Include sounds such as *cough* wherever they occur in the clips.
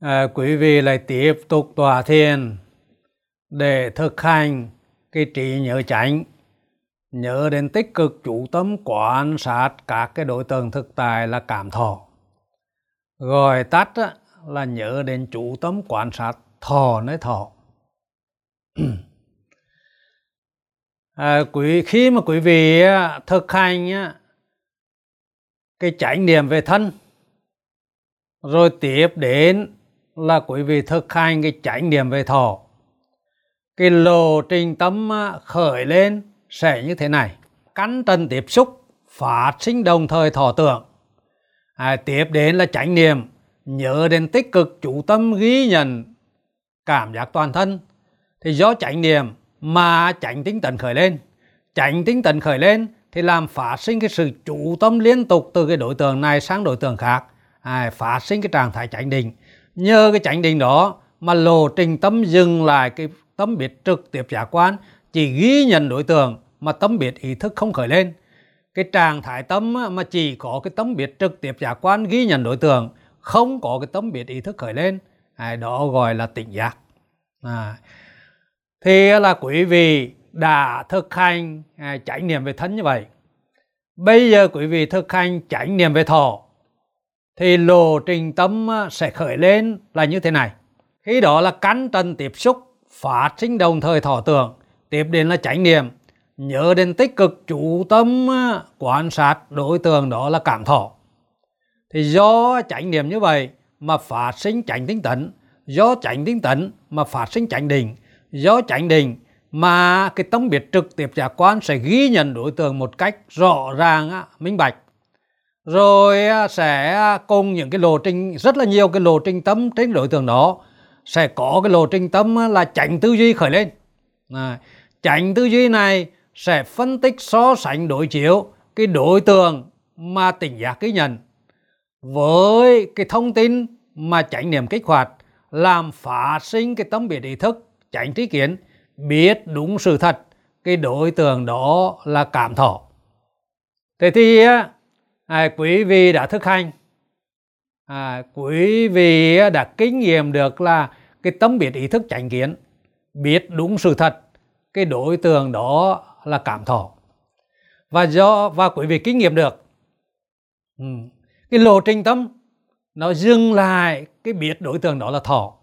à, quý vị lại tiếp tục tòa thiền để thực hành cái trí nhớ chánh nhớ đến tích cực chủ tâm quan sát các cái đối tượng thực tại là cảm thọ. Gọi tắt là nhớ đến chủ tâm quan sát thọ nơi thọ. *clears throat* À, quý khi mà quý vị thực hành cái chánh niệm về thân rồi tiếp đến là quý vị thực hành cái chánh niệm về thọ. Cái lộ trình tâm à, khởi lên sẽ như thế này. Cắn trần tiếp xúc phát sinh đồng thời thọ tưởng. À, tiếp đến là chánh niệm nhớ đến tích cực chủ tâm ghi nhận cảm giác toàn thân. Thì do chánh niệm mà chánh tinh tấn khởi lên. Chánh tinh tấn khởi lên thì làm phát sinh cái sự chủ tâm liên tục từ cái đối tượng này sang đối tượng khác. À, phát sinh cái trạng thái chánh định nhờ cái chánh định đó mà lộ trình tâm dừng lại cái tâm biết trực tiếp giả quan chỉ ghi nhận đối tượng mà tâm biết ý thức không khởi lên. Cái trạng thái tâm mà chỉ có cái tâm biết trực tiếp giả quan ghi nhận đối tượng không có cái tâm biết ý thức khởi lên. À, đó gọi là tỉnh giác. À, thì là quý vị đã thực hành à, chánh niệm về thân như vậy. Bây giờ quý vị thực hành chánh niệm về thọ thì lộ trình tâm à, sẽ khởi lên là như thế này. Khi đó là cắn trần tiếp xúc, phát sinh đồng thời thọ tưởng, tiếp đến là chánh niệm. Nhớ đến tích cực chủ tâm à, quan sát đối tượng đó là cảm thọ. Thì do chánh niệm như vậy mà phát sinh chánh tinh tấn, do chánh tinh tấn mà phát sinh chánh định, do chánh định mà cái tâm biệt trực tiếp giác quan sẽ ghi nhận đối tượng một cách rõ ràng à, minh bạch rồi à, sẽ à, cùng những cái lộ trình rất là nhiều cái lộ trình tâm trên đối tượng đó. Sẽ có cái lộ trình tâm à, là tránh tư duy khởi lên. À, tư duy này sẽ phân tích so sánh đối chiếu cái đối tượng mà tỉnh giác ghi nhận với cái thông tin mà chánh niệm kích hoạt làm phá sinh cái tâm biệt ý thức chánh trí kiến biết đúng sự thật cái đối tượng đó là cảm thọ. Thế thì à, quý vị đã thực hành. À, quý vị đã kinh nghiệm được là cái tâm biết ý thức chánh kiến biết đúng sự thật cái đối tượng đó là cảm thọ. Và do và quý vị kinh nghiệm được. Ừ, cái lộ trình tâm nó dừng lại cái biết đối tượng đó là thọ.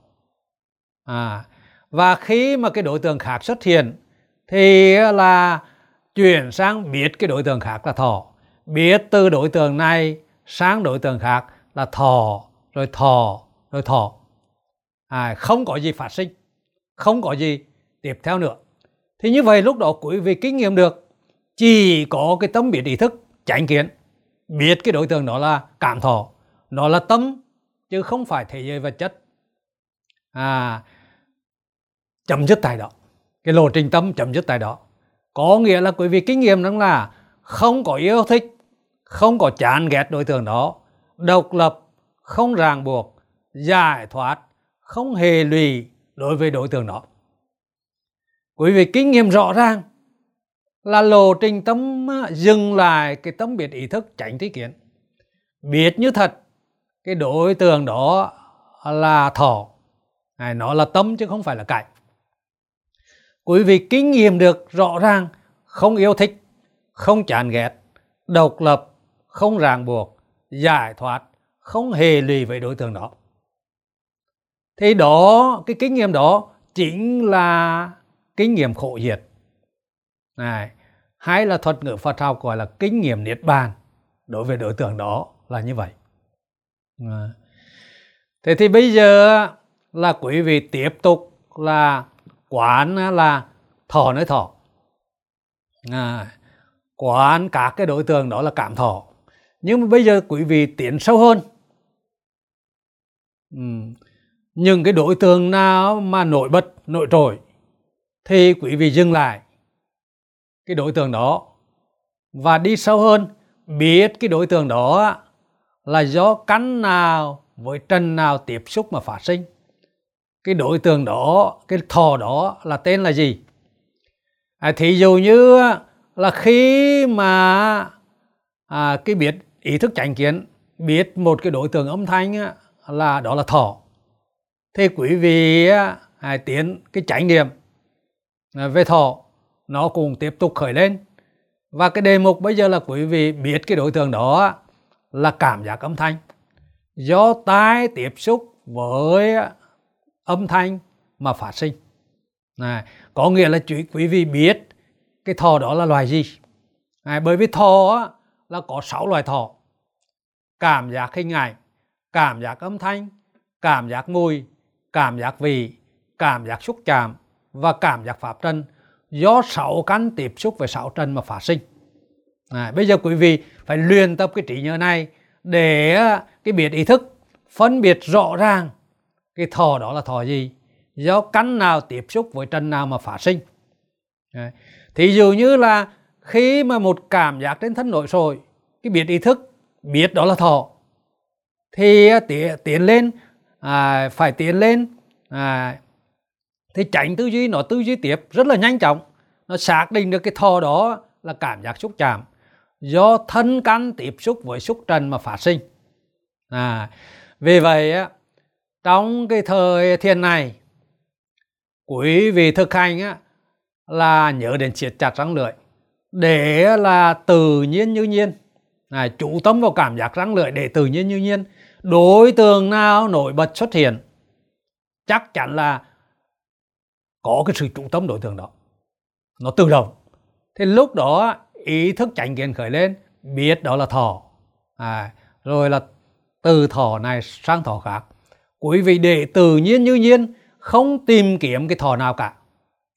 À, và khi mà cái đối tượng khác xuất hiện thì là chuyển sang biết cái đối tượng khác là thọ biết từ đối tượng này sang đối tượng khác là thọ rồi thọ rồi thọ. À, không có gì phát sinh không có gì tiếp theo nữa. Thì như vậy lúc đó quý vị kinh nghiệm được chỉ có cái tâm biết ý thức chánh kiến biết cái đối tượng đó là cảm thọ nó là tâm chứ không phải thế giới vật chất. À chấm dứt tại đó cái lộ trình tâm chấm dứt tại đó. Có nghĩa là quý vị kinh nghiệm rằng là không có yêu thích không có chán ghét đối tượng đó. Độc lập, không ràng buộc, giải thoát, không hề lụy đối với đối tượng đó. Quý vị kinh nghiệm rõ ràng là lộ trình tâm, dừng lại cái tâm biệt ý thức tránh trí kiến. Biết như thật, cái đối tượng đó là thọ. Này nó là tâm chứ không phải là cảnh quý vị kinh nghiệm được rõ ràng, không yêu thích, không chán ghét, độc lập không ràng buộc giải thoát không hề lì với đối tượng đó. Thì đó cái kinh nghiệm đó chính là kinh nghiệm khổ diệt này hay là thuật ngữ Phật học gọi là kinh nghiệm niết bàn đối với đối tượng đó là như vậy. À. thế thì bây giờ là quý vị tiếp tục là quán là thọ nơi thọ. À, quán các cái đối tượng đó là cảm thọ nhưng mà bây giờ quý vị tiến sâu hơn. Ừ. Những cái đối tượng nào mà nổi bật nổi trội thì quý vị dừng lại cái đối tượng đó. Và đi sâu hơn biết cái đối tượng đó là do cắn nào với trần nào tiếp xúc mà phát sinh. Cái đối tượng đó cái thò đó là tên là gì? À, thì dụ như là khi mà à, cái biết ý thức chánh kiến biết một cái đối tượng âm thanh là đó là thọ. Thì quý vị hãy tiến cái trải nghiệm về thọ nó cũng tiếp tục khởi lên. Và cái đề mục bây giờ là quý vị biết cái đối tượng đó là cảm giác âm thanh. Do tai tiếp xúc với âm thanh mà phát sinh. Này, có nghĩa là quý vị biết cái thọ đó là loài gì. Này, bởi vì thọ là có 6 loài thọ cảm giác hình ảnh cảm giác âm thanh cảm giác mùi cảm giác vị cảm giác xúc chạm và cảm giác pháp trần do sáu căn tiếp xúc với sáu trần mà phát sinh. À, bây giờ quý vị phải luyện tập cái trí nhớ này để à, cái biệt ý thức phân biệt rõ ràng cái thọ đó là thọ gì do căn nào tiếp xúc với trần nào mà phát sinh. Thì dù dụ như là khi mà một cảm giác trên thân nổi sôi cái biệt ý thức biết đó là thọ. Thì à, tiến, tiến lên à, phải tiến lên à, thì tránh tư duy nó tư duy tiếp rất là nhanh chóng. Nó xác định được cái thọ đó là cảm giác xúc chạm. Do thân căn tiếp xúc với xúc trần mà phát sinh. À vì vậy á trong cái thời thiền này quý vị thực hành á là nhớ đến siết chặt răng lưỡi. Để là tự nhiên như nhiên à, chủ tâm vào cảm giác răng lưỡi để tự nhiên như nhiên. Đối tượng nào nổi bật xuất hiện? Chắc chắn là có cái sự chủ tâm đối tượng đó. Nó tự động. Thì lúc đó ý thức chánh kiến khởi lên biết đó là thọ. À, rồi là từ thọ này sang thọ khác. Quý vị để tự nhiên như nhiên không tìm kiếm cái thọ nào cả.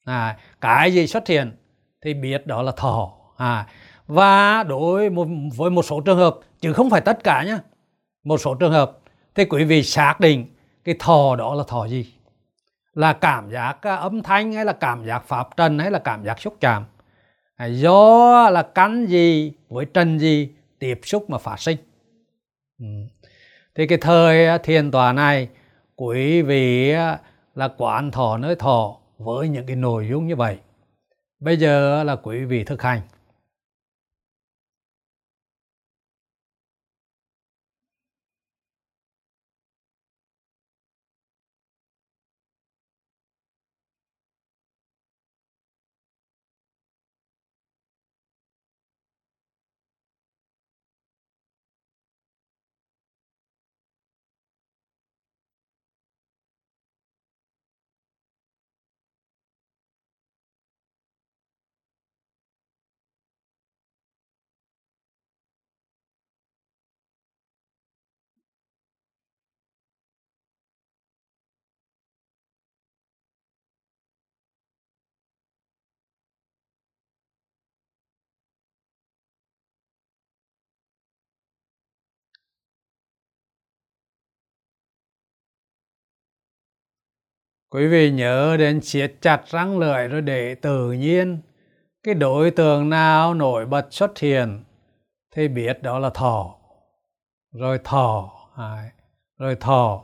À, cái gì xuất hiện thì biết đó là thọ. À, và đối một, với một số trường hợp chứ không phải tất cả nhé một số trường hợp thì quý vị xác định cái thọ đó là thọ gì? Là cảm giác à, âm thanh hay là cảm giác pháp trần hay là cảm giác xúc chạm? À, do là cắn gì với trần gì tiếp xúc mà phát sinh? Ừ. thì cái thời thiền tòa này quý vị à, là quán thọ nơi thọ với những cái nội dung như vậy. Bây giờ là quý vị thực hành. Quý vị nhớ đến siết chặt răng lưỡi rồi để tự nhiên. Cái đối tượng nào nổi bật xuất hiện, thì biết đó là thọ. Rồi thọ rồi thọ,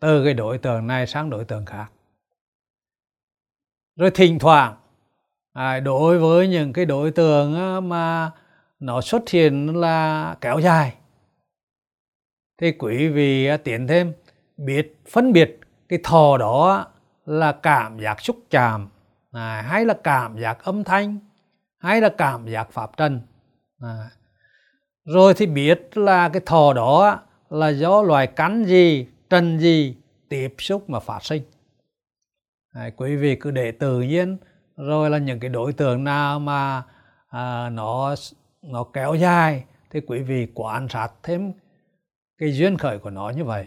từ cái đối tượng này sang đối tượng khác. Rồi thỉnh thoảng đối với những cái đối tượng mà nó xuất hiện là kéo dài, thì quý vị tiến thêm, biết, phân biệt cái thò đó là cảm giác xúc chạm à, hay là cảm giác âm thanh hay là cảm giác pháp trần à. rồi thì biết là cái thọ đó là do loài cắn gì trần gì tiếp xúc mà phát sinh à, quý vị cứ để tự nhiên rồi là những cái đối tượng nào mà à, nó nó kéo dài thì quý vị quan sát thêm cái duyên khởi của nó như vậy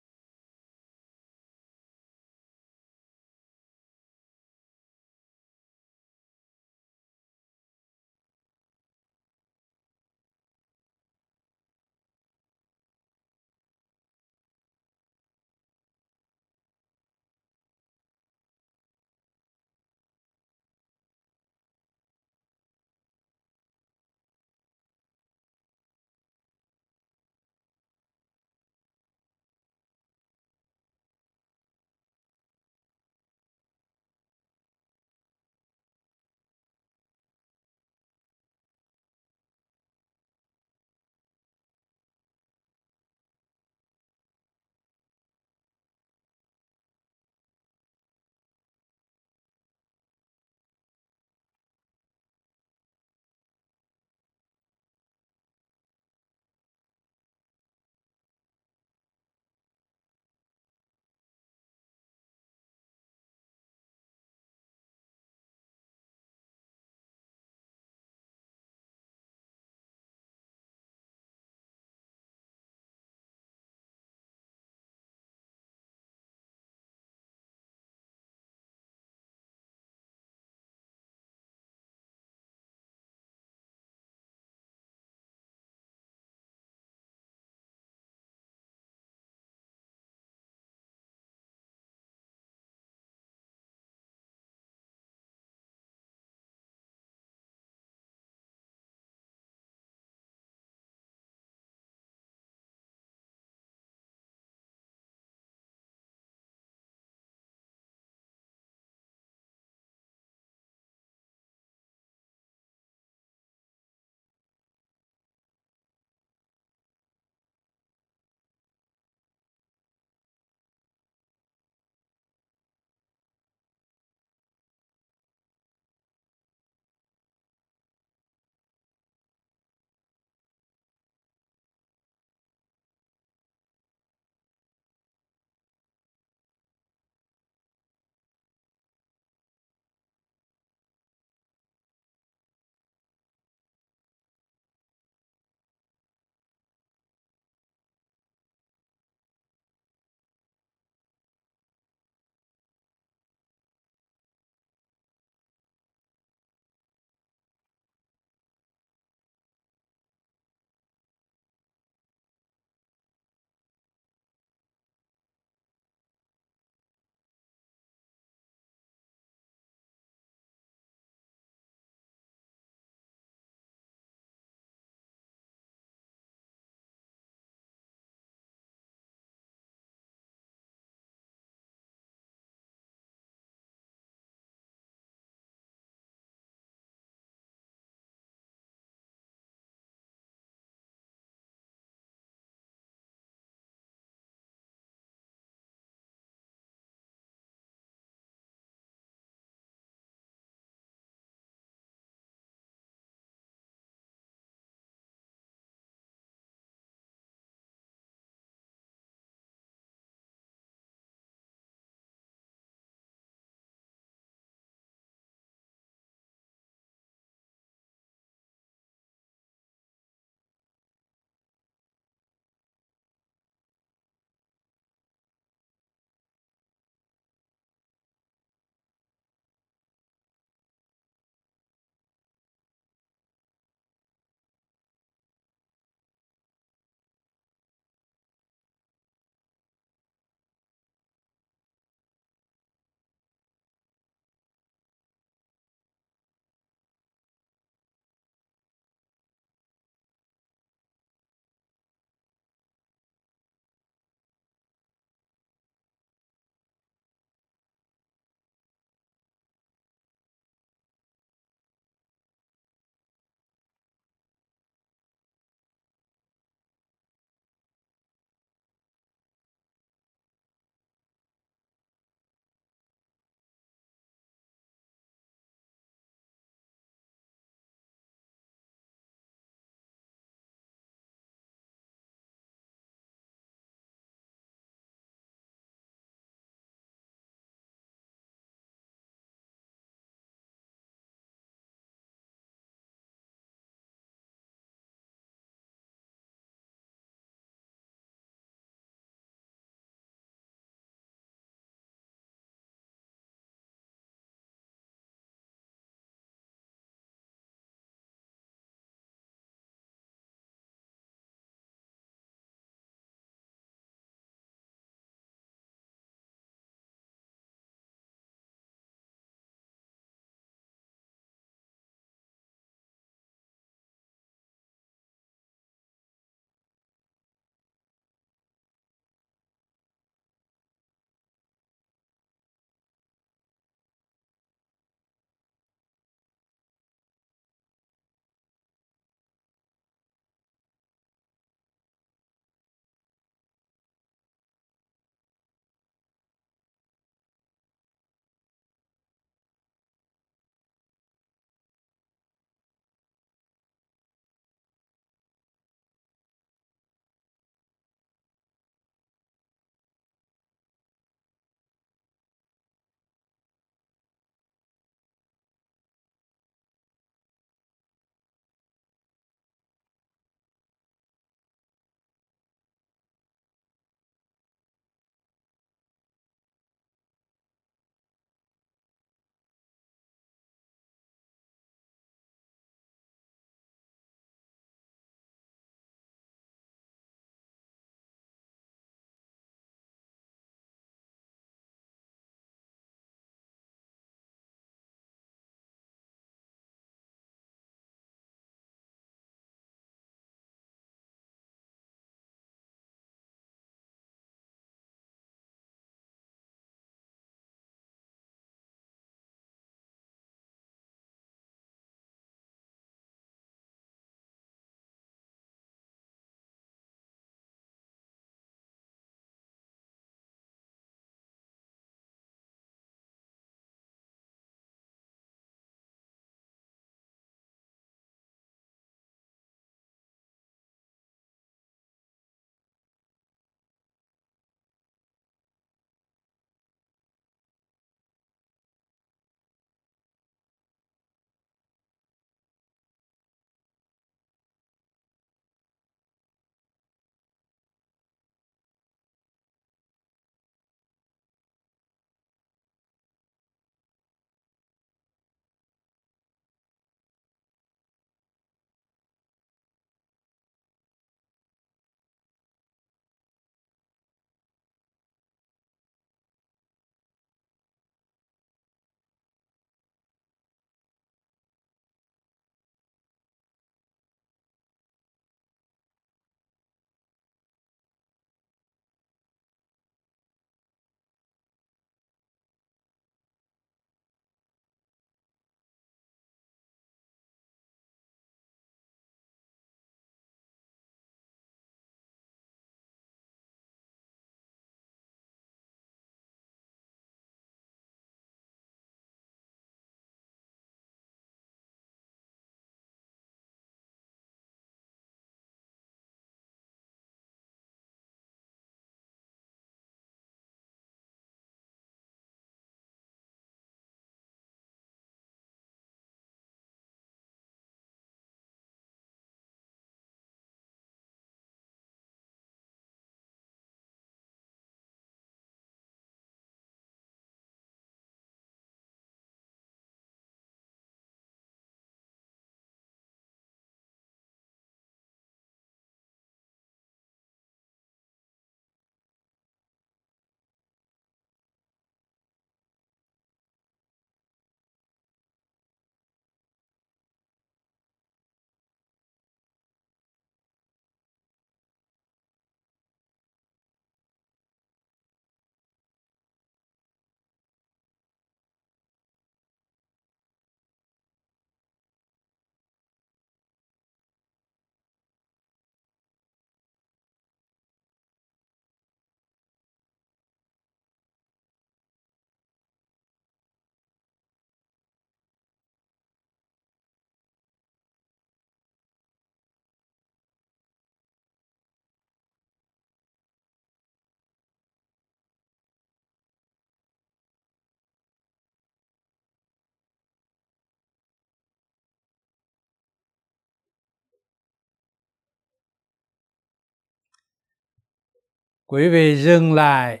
quý vị dừng lại.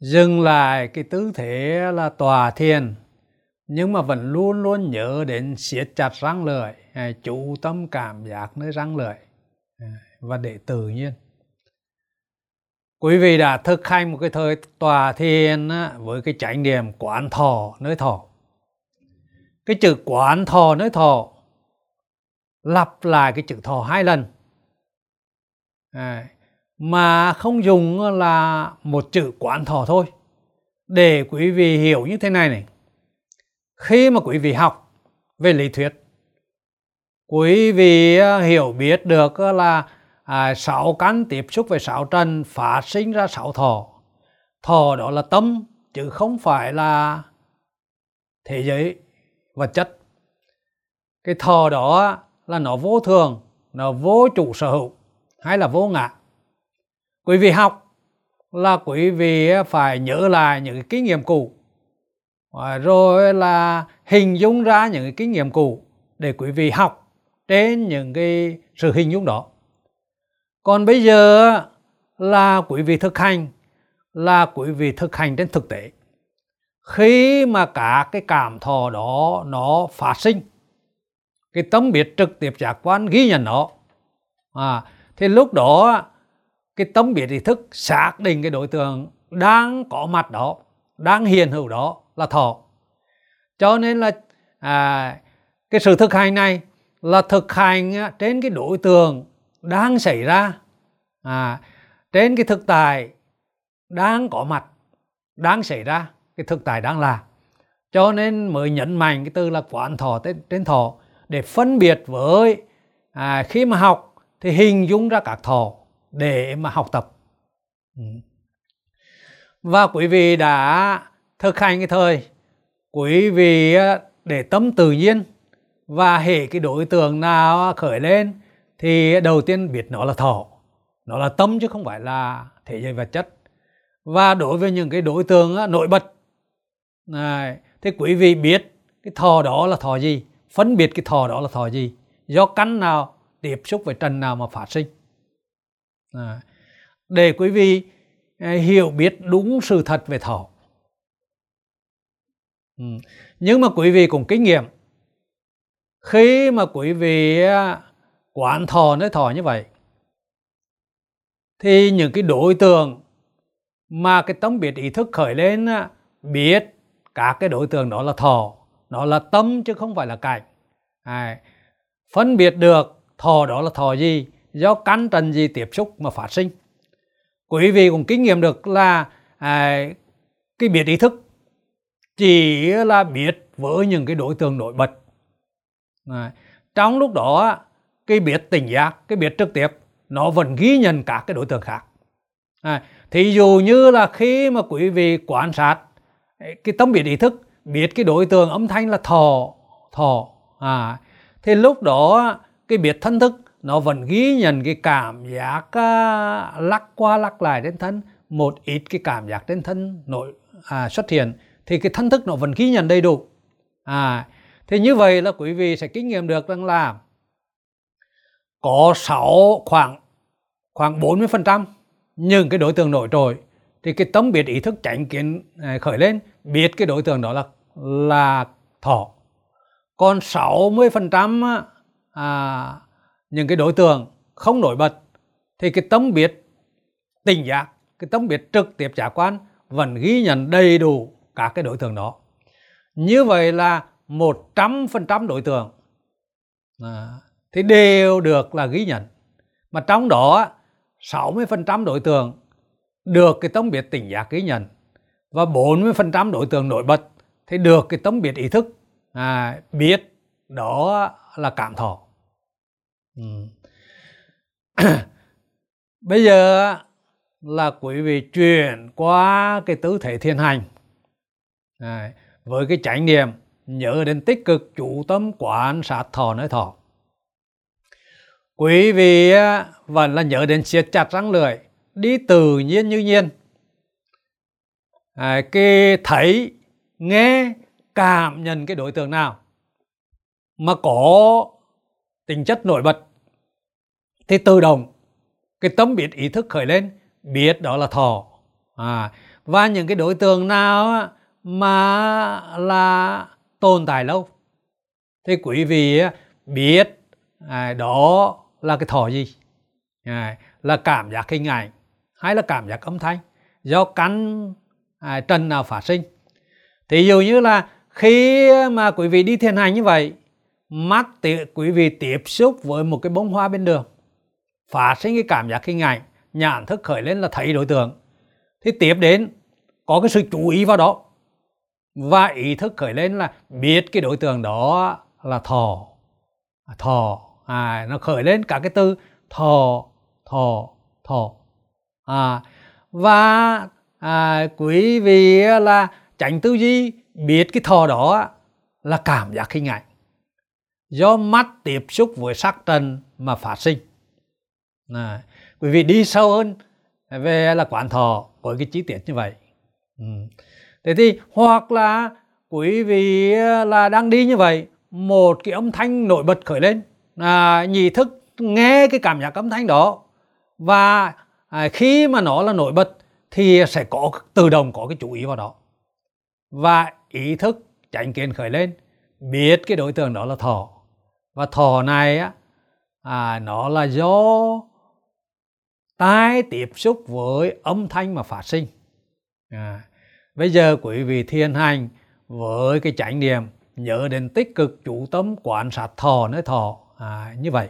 Dừng lại cái tư thế là tòa thiền. Nhưng mà vẫn luôn luôn nhớ đến siết chặt răng lợi chú tâm cảm giác nơi răng lợi à, và để tự nhiên. Quý vị đã thực hành một cái thời tòa thiền với cái chánh niệm quán thọ nơi thọ. Cái chữ quán thọ nơi thọ lặp lại cái chữ thọ hai lần. À, mà không dùng là một chữ quán thọ thôi. Để quý vị hiểu như thế này này. Khi mà quý vị học về lý thuyết quý vị à, hiểu biết được à, là à, sáu căn tiếp xúc với sáu trần phát sinh ra sáu thọ. Thọ đó là tâm chứ không phải là thế giới vật chất. Cái thọ đó là nó vô thường nó vô chủ sở hữu hay là vô ngã quý vị học là quý vị phải nhớ lại những cái kinh nghiệm cũ. Rồi là hình dung ra những cái kinh nghiệm cũ để quý vị học trên những cái sự hình dung đó. Còn bây giờ là quý vị thực hành là quý vị thực hành trên thực tế. Khi mà cả cái cảm thọ đó nó phát sinh cái tâm biết trực tiếp giác quan ghi nhận nó à, thì lúc đó cái tâm biết ý thức xác định cái đối tượng đang có mặt đó đang hiện hữu đó là thọ. Cho nên là à, cái sự thực hành này là thực hành à, trên cái đối tượng đang xảy ra à, trên cái thực tại đang có mặt đang xảy ra cái thực tại đang là. Cho nên mới nhấn mạnh cái từ là quán thọ trên, trên thọ để phân biệt với à, khi mà học thì hình dung ra các thọ để mà học tập. Ừ. Và quý vị đã thực hành cái thời quý vị để tâm tự nhiên và hệ cái đối tượng nào khởi lên thì đầu tiên biết nó là thọ. Nó là tâm chứ không phải là thể giới vật chất. Và đối với những cái đối tượng nổi bật này, thì quý vị biết cái thọ đó là thọ gì phân biệt cái thọ đó là thọ gì do căn nào tiếp xúc với trần nào mà phát sinh à, để quý vị à, hiểu biết đúng sự thật về thọ. Ừ. nhưng mà quý vị cũng kinh nghiệm khi mà quý vị à, quán thọ nơi thọ như vậy thì những cái đối tượng mà cái tâm biết ý thức khởi lên à, biết các cái đối tượng đó là thọ nó là tâm chứ không phải là cảnh. À, phân biệt được thọ đó là thọ gì? Do căn trần gì tiếp xúc mà phát sinh. Quý vị cũng kinh nghiệm được là à, cái biết ý thức chỉ là biết với những cái đối tượng nổi bật. À, trong lúc đó cái biết tỉnh giác cái biết trực tiếp nó vẫn ghi nhận các cái đối tượng khác. À, thì dù như là khi mà quý vị quan sát cái tâm biết ý thức biết cái đối tượng âm thanh là thọ thọ. À thì lúc đó cái biết thân thức nó vẫn ghi nhận cái cảm giác uh, lắc qua lắc lại trên thân một ít cái cảm giác trên thân nội à, xuất hiện thì cái thân thức nó vẫn ghi nhận đầy đủ. À thì như vậy là quý vị sẽ kinh nghiệm được rằng là có 6 khoảng khoảng 40% những cái đối tượng nổi trội thì cái tâm biệt ý thức tránh kiến à, khởi lên biết cái đối tượng đó là là thọ. Còn 60% à, những cái đối tượng không nổi bật thì cái tâm biết tình giác cái tâm biết trực tiếp trả quan vẫn ghi nhận đầy đủ các cái đối tượng đó. Như vậy là 100% đối tượng à, thì đều được là ghi nhận. Mà trong đó 60% đối tượng được cái tâm biết tỉnh giác ghi nhận và 40% đối tượng nổi bật thì được cái tâm biết ý thức à, biết đó là cảm thọ ừ. *clears throat* bây giờ là quý vị chuyển qua cái tứ thể thiên hành Đấy. với cái chánh niệm nhớ đến tích cực chủ tâm quan sát thọ nơi thọ quý vị vẫn là nhớ đến siết chặt răng lưỡi đi tự nhiên như nhiên à, cái thấy nghe cảm nhận cái đối tượng nào mà có tính chất nổi bật. Thì tự động cái tâm biết ý thức khởi lên biết đó là thọ. À, và những cái đối tượng nào mà là tồn tại lâu? Thì quý vị biết à, đó là cái thọ gì? À, là cảm giác hình ảnh hay là cảm giác âm thanh? Do căn à, trần nào phát sinh? Thì dụ như là khi mà quý vị đi thiền hành như vậy mắt quý vị tiếp xúc với một cái bông hoa bên đường. Phát sinh cái cảm giác kinh ngạc, nhãn thức khởi lên là thấy đối tượng. Thì tiếp đến có cái sự chú ý vào đó. Và ý thức khởi lên là biết cái đối tượng đó là thò, à, thò, à, nó khởi lên cả cái từ thò, thò, thò, à, và à, quý vị là tránh tư duy biết cái thò đó là cảm giác hình ảnh do mắt tiếp xúc với sắc trần mà phát sinh. À, quý vị đi sâu hơn về là quán thọ với cái chi tiết như vậy. Ừ. thế thì hoặc là quý vị là đang đi như vậy một cái âm thanh nổi bật khởi lên. À, nhị thức nghe cái cảm giác âm thanh đó và à, khi mà nó là nổi bật thì sẽ có tự động có cái chú ý vào đó. Và ý thức tránh kiến khởi lên biết cái đối tượng đó là thọ và thọ này á à, nó là do tai tiếp xúc với âm thanh mà phát sinh. À, bây giờ quý vị thiền hành với cái chánh niệm nhớ đến tích cực chủ tâm quan sát thọ nơi thọ à, như vậy.